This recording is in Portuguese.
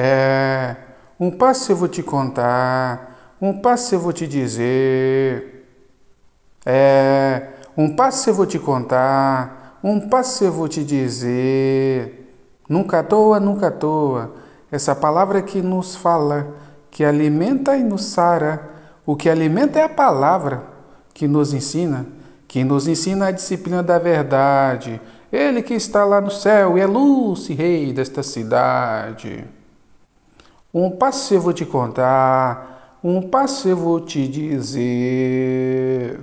É, um passo eu vou te contar, um passo eu vou te dizer. É, um passo eu vou te contar, um passo eu vou te dizer. Nunca à toa, nunca à toa, essa palavra que nos fala, que alimenta e nos sara. O que alimenta é a palavra que nos ensina, que nos ensina a disciplina da verdade. Ele que está lá no céu e é luz e rei desta cidade. Um passo eu vou te contar, um passo eu vou te dizer.